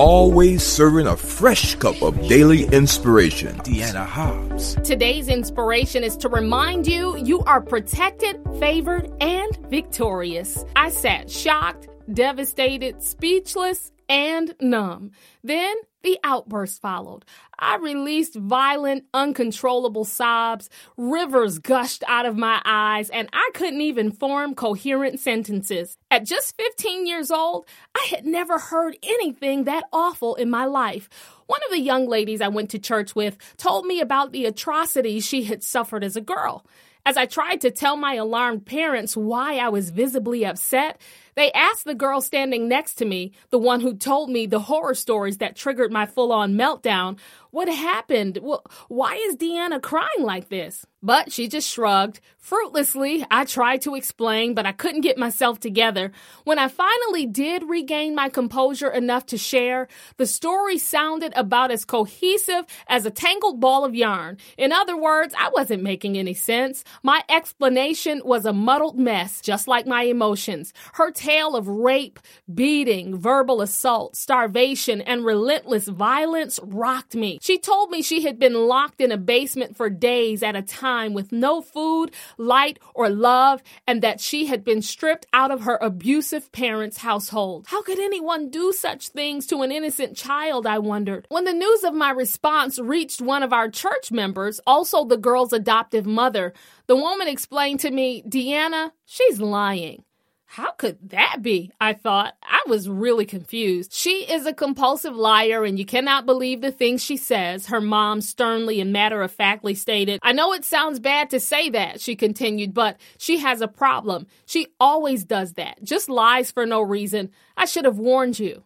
always serving a fresh cup of daily inspiration. Deanna Hobbs. Today's inspiration is to remind you you are protected, favored, and victorious. I sat shocked, devastated, speechless, and numb. Then the outburst followed. I released violent, uncontrollable sobs. Rivers gushed out of my eyes, and I couldn't even form coherent sentences. At just 15 years old, I had never heard anything that awful in my life. One of the young ladies I went to church with told me about the atrocities she had suffered as a girl. As I tried to tell my alarmed parents why I was visibly upset, they asked the girl standing next to me, the one who told me the horror stories that triggered my full on meltdown, what happened? Why is Deanna crying like this? But she just shrugged. Fruitlessly, I tried to explain, but I couldn't get myself together. When I finally did regain my composure enough to share, the story sounded about as cohesive as a tangled ball of yarn. In other words, I wasn't making any sense. My explanation was a muddled mess, just like my emotions. Her tale of rape, beating, verbal assault, starvation, and relentless violence rocked me. She told me she had been locked in a basement for days at a time with no food, light, or love, and that she had been stripped out of her abusive parents' household. How could anyone do such things to an innocent child? I wondered. When the news of my response reached one of our church members, also the girl's adoptive mother, the woman explained to me, Deanna, she's lying. How could that be? I thought. I was really confused. She is a compulsive liar and you cannot believe the things she says, her mom sternly and matter of factly stated. I know it sounds bad to say that, she continued, but she has a problem. She always does that, just lies for no reason. I should have warned you.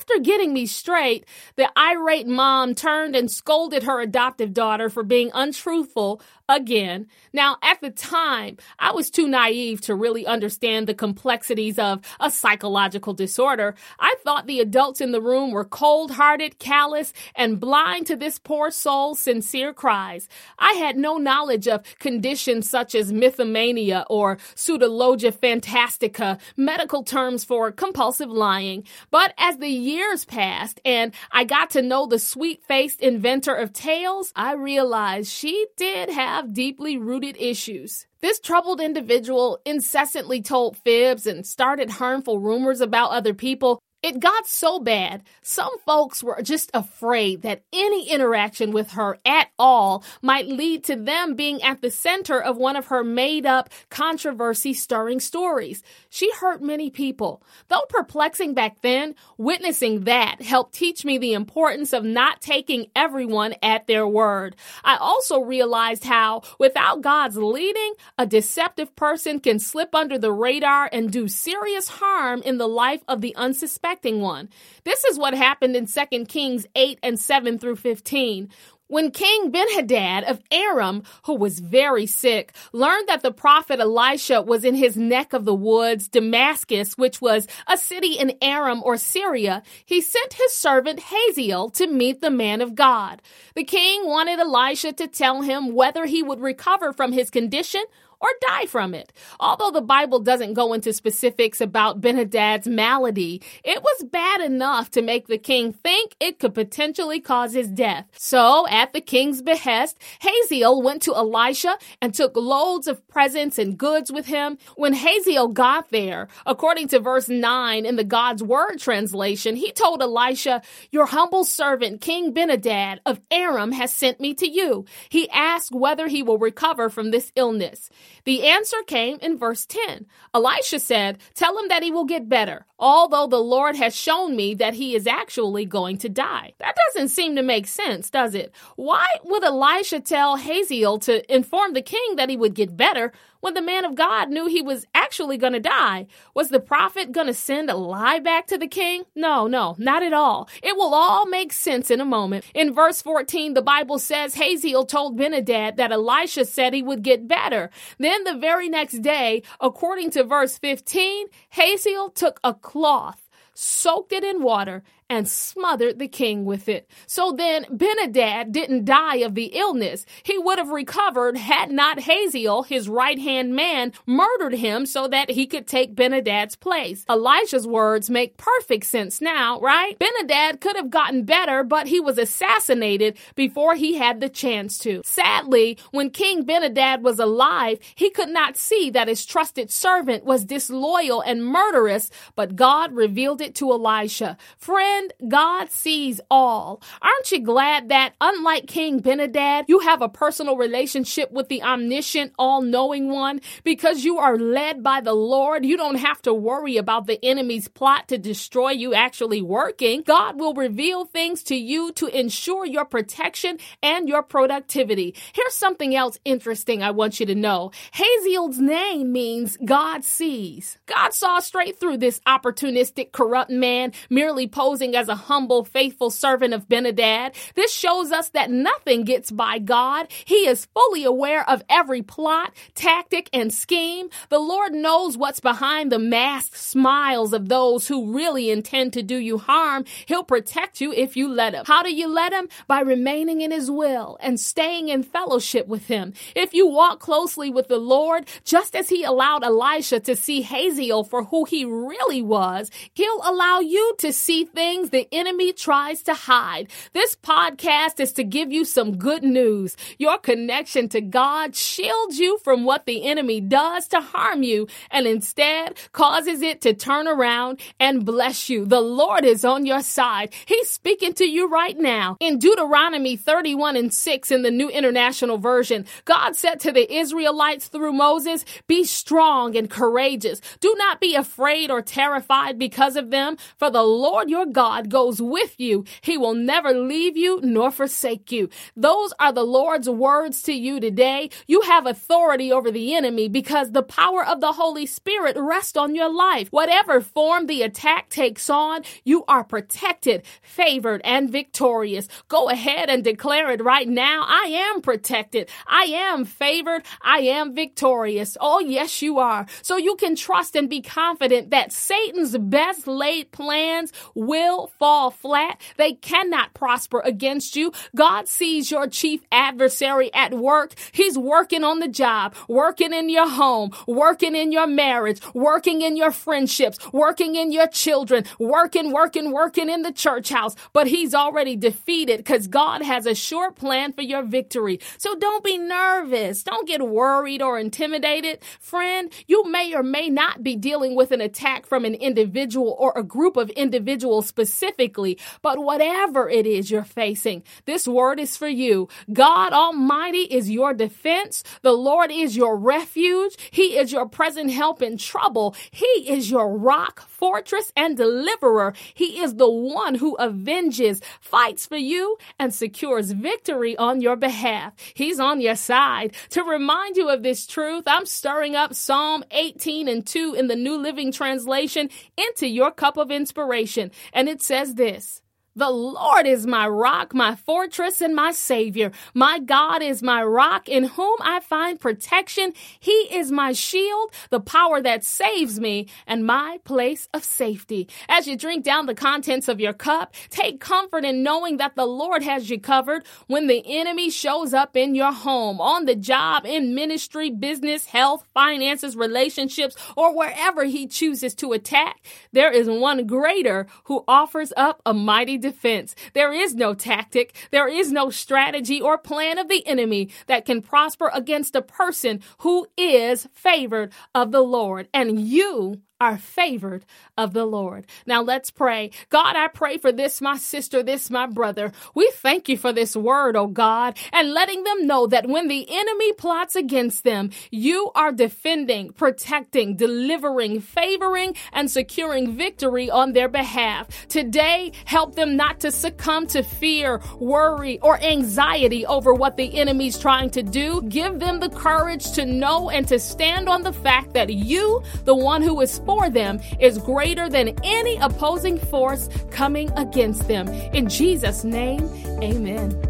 After getting me straight, the irate mom turned and scolded her adoptive daughter for being untruthful again. Now, at the time, I was too naive to really understand the complexities of a psychological disorder. I thought the adults in the room were cold hearted, callous, and blind to this poor soul's sincere cries. I had no knowledge of conditions such as mythomania or pseudologia fantastica, medical terms for compulsive lying. But as the years passed and I got to know the sweet faced inventor of tales, I realized she did have deeply rooted issues. This troubled individual incessantly told fibs and started harmful rumors about other people it got so bad, some folks were just afraid that any interaction with her at all might lead to them being at the center of one of her made up, controversy stirring stories. She hurt many people. Though perplexing back then, witnessing that helped teach me the importance of not taking everyone at their word. I also realized how, without God's leading, a deceptive person can slip under the radar and do serious harm in the life of the unsuspecting one. This is what happened in 2 Kings 8 and 7 through 15. When King Benhadad of Aram, who was very sick, learned that the prophet Elisha was in his neck of the woods, Damascus, which was a city in Aram or Syria, he sent his servant Hazael to meet the man of God. The king wanted Elisha to tell him whether he would recover from his condition or die from it. Although the Bible doesn't go into specifics about Benhadad's malady, it was bad enough to make the king think it could potentially cause his death. So, at the king's behest, Hazael went to Elisha and took loads of presents and goods with him. When Hazael got there, according to verse 9 in the God's Word translation, he told Elisha, Your humble servant, King Benhadad of Aram, has sent me to you. He asked whether he will recover from this illness. The answer came in verse 10. Elisha said, Tell him that he will get better, although the Lord has shown me that he is actually going to die. That doesn't seem to make sense, does it? Why would Elisha tell Hazael to inform the king that he would get better when the man of God knew he was actually going to die? Was the prophet going to send a lie back to the king? No, no, not at all. It will all make sense in a moment. In verse 14, the Bible says Hazael told Benhadad that Elisha said he would get better. Then the very next day, according to verse 15, Hazael took a cloth soaked it in water, and smothered the king with it. So then Benhadad didn't die of the illness. He would have recovered had not Hazael, his right hand man, murdered him so that he could take Benhadad's place. Elisha's words make perfect sense now, right? Benhadad could have gotten better, but he was assassinated before he had the chance to. Sadly, when King Benhadad was alive, he could not see that his trusted servant was disloyal and murderous, but God revealed it to Elisha. Friend, friend, God sees all. Aren't you glad that, unlike King Benhadad, you have a personal relationship with the omniscient, all knowing one? Because you are led by the Lord, you don't have to worry about the enemy's plot to destroy you actually working. God will reveal things to you to ensure your protection and your productivity. Here's something else interesting I want you to know. Hazael's name means God sees. God saw straight through this opportunistic, corrupt man merely posing as a humble, faithful servant of Benhadad. This shows us that nothing gets by God. He is fully aware of every plot, tactic, and scheme. The Lord knows what's behind the masked smiles of those who really intend to do you harm. He'll protect you if you let him. How do you let him? By remaining in his will and staying in fellowship with him. If you walk closely with the Lord, just as he allowed Elisha to see Hazael for who he really was, he'll allow you to see things things the enemy tries to hide. This podcast is to give you some good news. Your connection to God shields you from what the enemy does to harm you and instead causes it to turn around and bless you. The Lord is on your side. He's speaking to you right now. In Deuteronomy 31 and 6 in the New International Version, God said to the Israelites through Moses, Be strong and courageous. Do not be afraid or terrified because of them, for the Lord your God God goes with you. He will never leave you nor forsake you. Those are the Lord's words to you today. You have authority over the enemy because the power of the Holy Spirit rests on your life. Whatever form the attack takes on, you are protected, favored, and victorious. Go ahead and declare it right now. I am protected. I am favored. I am victorious. Oh, yes, you are. So you can trust and be confident that Satan's best laid plans will fall flat. They cannot prosper against you. God sees your chief adversary at work. He's working on the job, working in your home, working in your marriage, working in your friendships, working in your children, working, working, working in the church house. But he's already defeated because God has a short plan for your victory. So don't be nervous. Don't get worried or intimidated. Friend, you may or may not be dealing with an attack from an individual or a group of individuals specifically but whatever it is you're facing, this word is for you. God Almighty is your defense. The Lord is your refuge. He is your present help in trouble. He is your rock, fortress, and deliverer. He is the one who avenges, fights for you, and secures victory on your behalf. He's on your side. To remind you of this truth, I'm stirring up Psalm 18 and 2 in the New Living Translation into your cup of inspiration. And it says this the Lord is my rock, my fortress, and my Savior. My God is my rock in whom I find protection. He is my shield, the power that saves me, and my place of safety. As you drink down the contents of your cup, take comfort in knowing that the Lord has you covered when the enemy shows up in your home, on the job, in ministry, business, health, finances, relationships, or wherever he chooses to attack. There is one greater who offers up a mighty defense. There is no tactic, there is no strategy or plan of the enemy that can prosper against a person who is favored of the Lord. And you are favored of the Lord. Now let's pray. God, I pray for this, my sister, this, my brother. We thank you for this word, oh God, and letting them know that when the enemy plots against them, you are defending, protecting, delivering, favoring, and securing victory on their behalf. Today, help them not to succumb to fear, worry, or anxiety over what the enemy's trying to do. Give them the courage to know and to stand on the fact that you, the one who is for them is greater than any opposing force coming against them. In Jesus' name, amen.